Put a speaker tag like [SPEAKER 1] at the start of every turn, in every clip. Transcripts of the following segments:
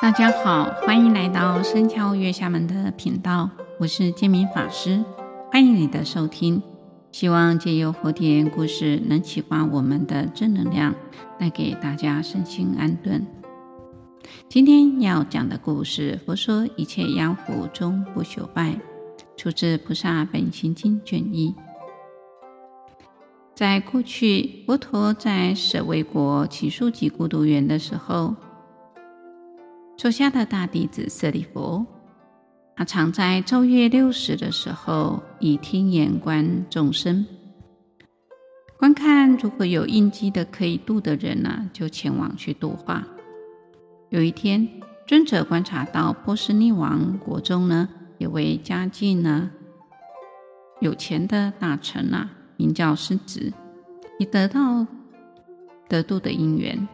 [SPEAKER 1] 大家好，欢迎来到僧敲月下门的频道，我是建明法师，欢迎你的收听。希望借由佛典故事，能启发我们的正能量，带给大家身心安顿。今天要讲的故事，佛说一切妖符终不朽败，出自《菩萨本心经》卷一。在过去，佛陀在舍卫国只树及孤独园的时候。座下的大弟子舍利弗，他常在昼夜六时的时候，以天眼观众生，观看如果有应机的可以度的人呢，就前往去度化。有一天，尊者观察到波斯匿王国中呢，有位家境呢有钱的大臣啊，名叫狮子，已得到得度的因缘，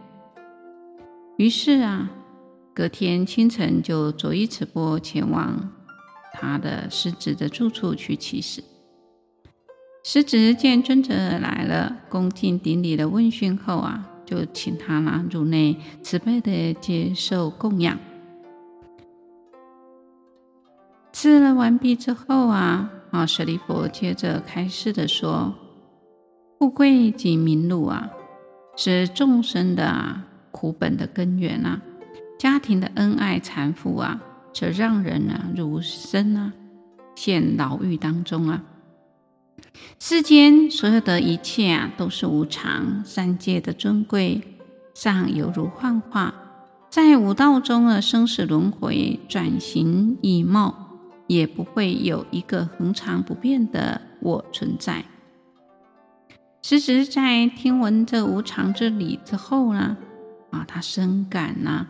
[SPEAKER 1] 于是啊。隔天清晨，就左依此钵前往他的师侄的住处去乞食。师侄见尊者来了，恭敬顶礼的问讯后啊，就请他呢入内，慈悲的接受供养。吃了完毕之后啊，啊舍利弗接着开示的说：“富贵及名禄啊，是众生的啊苦本的根源啊。”家庭的恩爱缠缚啊，则让人啊如身啊陷牢狱当中啊。世间所有的一切啊，都是无常。三界的尊贵，尚犹如幻化，在五道中的生死轮回转形以貌，也不会有一个恒常不变的我存在。狮子在听闻这无常之理之后呢，啊，他深感呐、啊。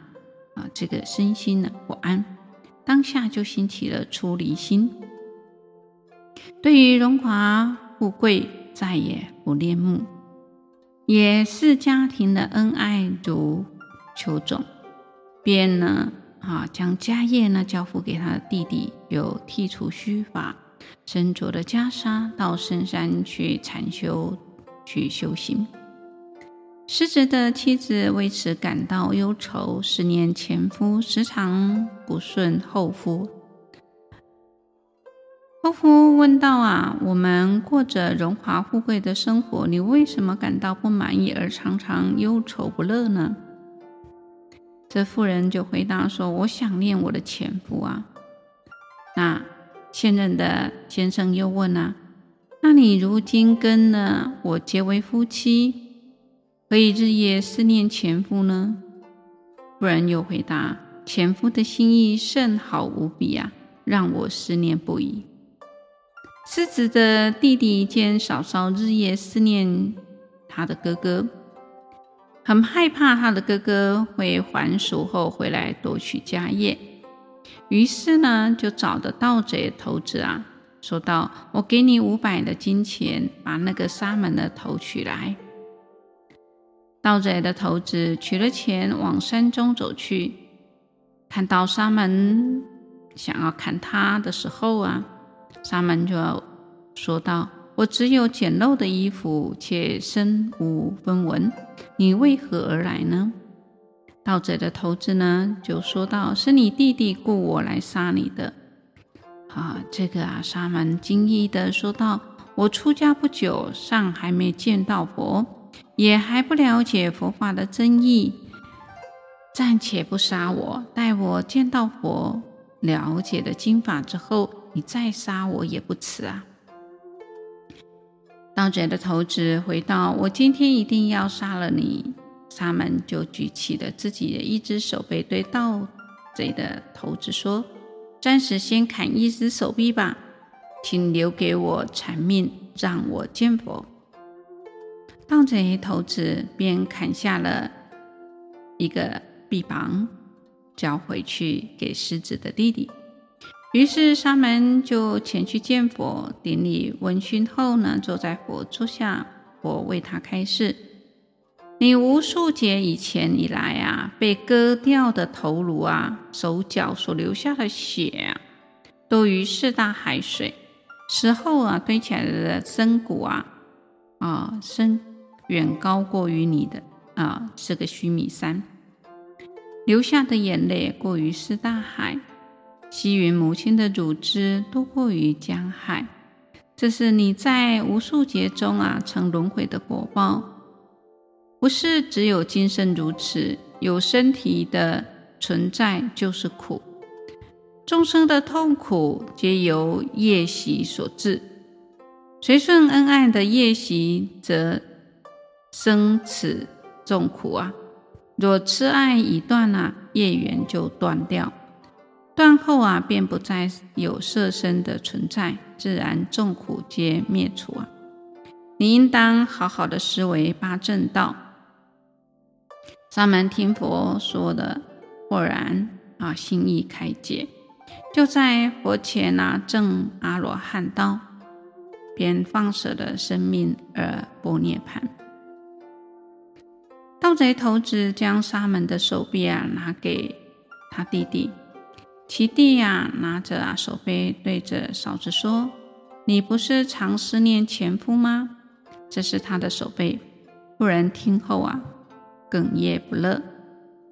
[SPEAKER 1] 啊，这个身心呢不安，当下就兴起了出离心，对于荣华富贵再也不恋慕，也是家庭的恩爱如裘种，便呢啊将家业呢交付给他的弟弟，又剃除须发，身着的袈裟，到深山去禅修，去修行。失职的妻子为此感到忧愁，思念前夫时常不顺后夫。后夫问道：“啊，我们过着荣华富贵的生活，你为什么感到不满意而常常忧愁不乐呢？”这妇人就回答说：“我想念我的前夫啊。”那现任的先生又问啊：“那你如今跟呢我结为夫妻？”何以日夜思念前夫呢？妇人又回答：“前夫的心意甚好无比啊，让我思念不已。”狮子的弟弟见嫂嫂日夜思念他的哥哥，很害怕他的哥哥会还俗后回来夺取家业，于是呢，就找的盗贼头子啊，说道：“我给你五百的金钱，把那个沙门的头取来。”盗贼的头子取了钱，往山中走去，看到沙门想要砍他的时候啊，沙门就说道：“我只有简陋的衣服，且身无分文，你为何而来呢？”盗贼的头子呢就说道：“是你弟弟雇我来杀你的。”啊，这个啊，沙门惊异的说道：“我出家不久，尚还没见到佛。”也还不了解佛法的真意，暂且不杀我，待我见到佛，了解了经法之后，你再杀我也不迟啊。盗贼的头子回道：“我今天一定要杀了你。”沙门就举起了自己的一只手臂，对盗贼的头子说：“暂时先砍一只手臂吧，请留给我残命，让我见佛。”盗贼头子便砍下了一个臂膀，交回去给狮子的弟弟。于是沙门就前去见佛，顶礼闻讯后呢，坐在佛座下，佛为他开示：你无数劫以前以来啊，被割掉的头颅啊，手脚所流下的血啊，都于四大海水，死后啊堆起来的身骨啊，啊身。远高过于你的啊，是个须弥山。流下的眼泪过于是大海，西云母亲的乳汁多过于江海。这是你在无数劫中啊，曾轮回的果报。不是只有今生如此，有身体的存在就是苦。众生的痛苦皆由业习所致，随顺恩爱的业习，则生此众苦啊。若痴爱已断啊，业缘就断掉。断后啊，便不再有色身的存在，自然众苦皆灭除啊！你应当好好的思维八正道。沙门听佛说的，豁然啊，心意开解，就在佛前啊，证阿罗汉道，便放舍了生命而不涅槃。盗贼头子将沙门的手臂啊拿给他弟弟。其弟呀，拿着啊手杯，对着嫂子说：“你不是常思念前夫吗？这是他的手背。”妇人听后啊，哽咽不乐，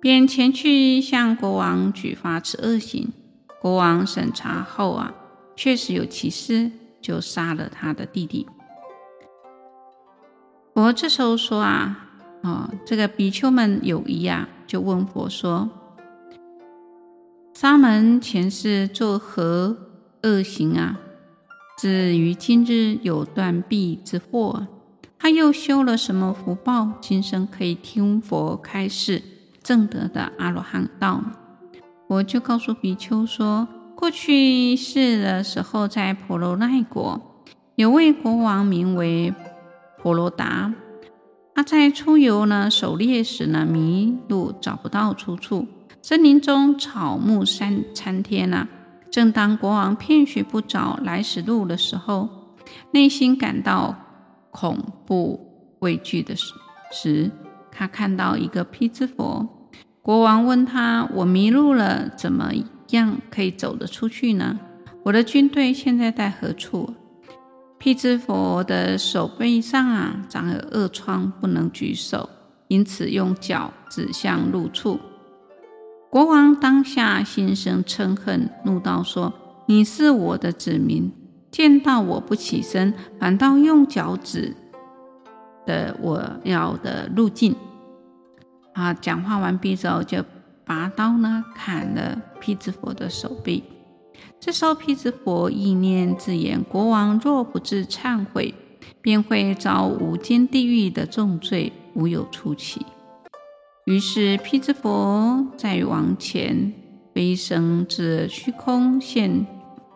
[SPEAKER 1] 便前去向国王举发此恶行。国王审查后啊，确实有其事，就杀了他的弟弟。佛这时候说啊，哦，这个比丘们有疑啊，就问佛说。沙门前世作何恶行啊？至于今日有断臂之祸，他又修了什么福报？今生可以听佛开示，正得的阿罗汉道。我就告诉比丘说：过去世的时候，在婆罗奈国，有位国王名为婆罗达，他在出游呢，狩猎时呢，迷路找不到出处。森林中草木山参天啊！正当国王遍寻不着来时路的时候，内心感到恐怖畏惧的时时，他看到一个披支佛。国王问他：“我迷路了，怎么样可以走得出去呢？我的军队现在在何处？”辟支佛的手背上啊长有恶疮，不能举手，因此用脚指向路处。国王当下心生嗔恨，怒道说：“你是我的子民，见到我不起身，反倒用脚指的我要的路径。”啊，讲话完毕之后，就拔刀呢砍了辟支佛的手臂。这时候，辟支佛意念自言：“国王若不自忏悔，便会遭无间地狱的重罪，无有出期。”于是，辟支佛在王前飞升至虚空，现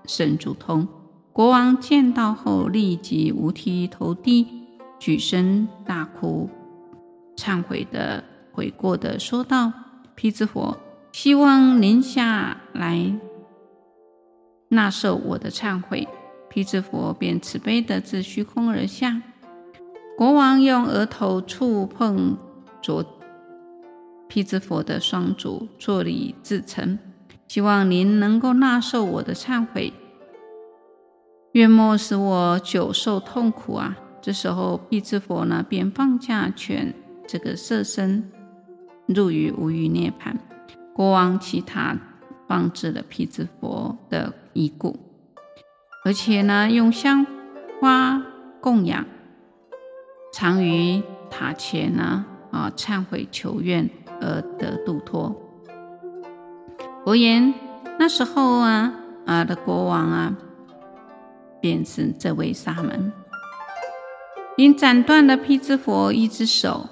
[SPEAKER 1] 身足通。国王见到后，立即五体投地，举身大哭，忏悔的悔过的说道：“辟支佛，希望您下来纳受我的忏悔。”辟支佛便慈悲的自虚空而下。国王用额头触碰着。辟支佛的双足，作礼自诚，希望您能够纳受我的忏悔，愿莫使我久受痛苦啊！这时候，辟支佛呢，便放下全这个色身，入于无余涅槃。国王其他放置了辟支佛的遗骨，而且呢，用香花供养，常于塔前呢，啊，忏悔求愿。而得度脱。佛言：那时候啊啊的国王啊，便是这位沙门，因斩断了辟支佛一只手，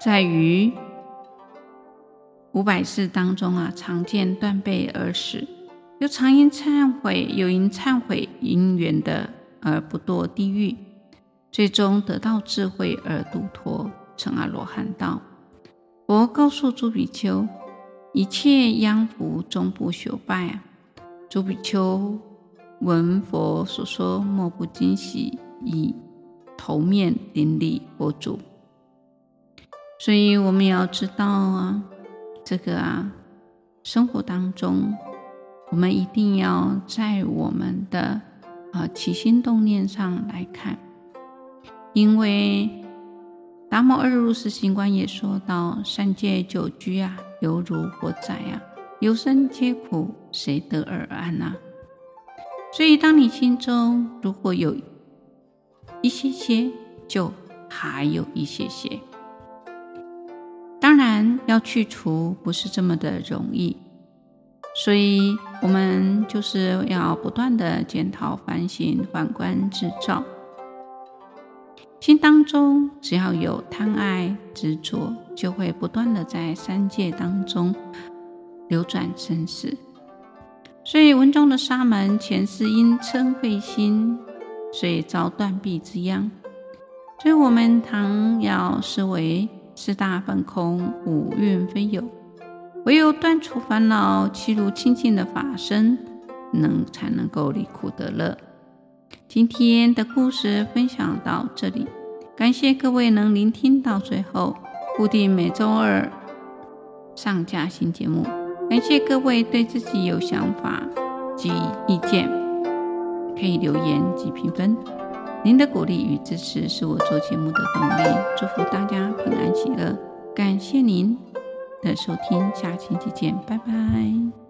[SPEAKER 1] 在于五百世当中啊，常见断背而死，又常因忏悔，又因忏悔因缘的而不堕地狱，最终得到智慧而度脱，成阿罗汉道。佛告诉诸比丘：“一切殃福终不朽败啊！”诸比丘闻佛所说，莫不惊喜，以头面顶礼佛足。所以我们也要知道啊，这个啊，生活当中，我们一定要在我们的啊起心动念上来看，因为。达摩二入室行观也说到：三界九居啊，犹如火灾啊，有生皆苦，谁得而安啊？所以，当你心中如果有一些些，就还有一些些。要去除不是这么的容易，所以我们就是要不断的检讨、反省、反观、自照。心当中只要有贪爱执着，就会不断的在三界当中流转生死。所以文中的沙门前世因嗔恚心，所以遭断臂之殃。所以我们常要思维四大本空，五蕴非有，唯有断除烦恼，契入清净的法身，能才能够离苦得乐。今天的故事分享到这里，感谢各位能聆听到最后。固定每周二上架新节目。感谢各位对自己有想法及意见，可以留言及评分。您的鼓励与支持是我做节目的动力。祝福大家平安喜乐，感谢您的收听，下期再见，拜拜。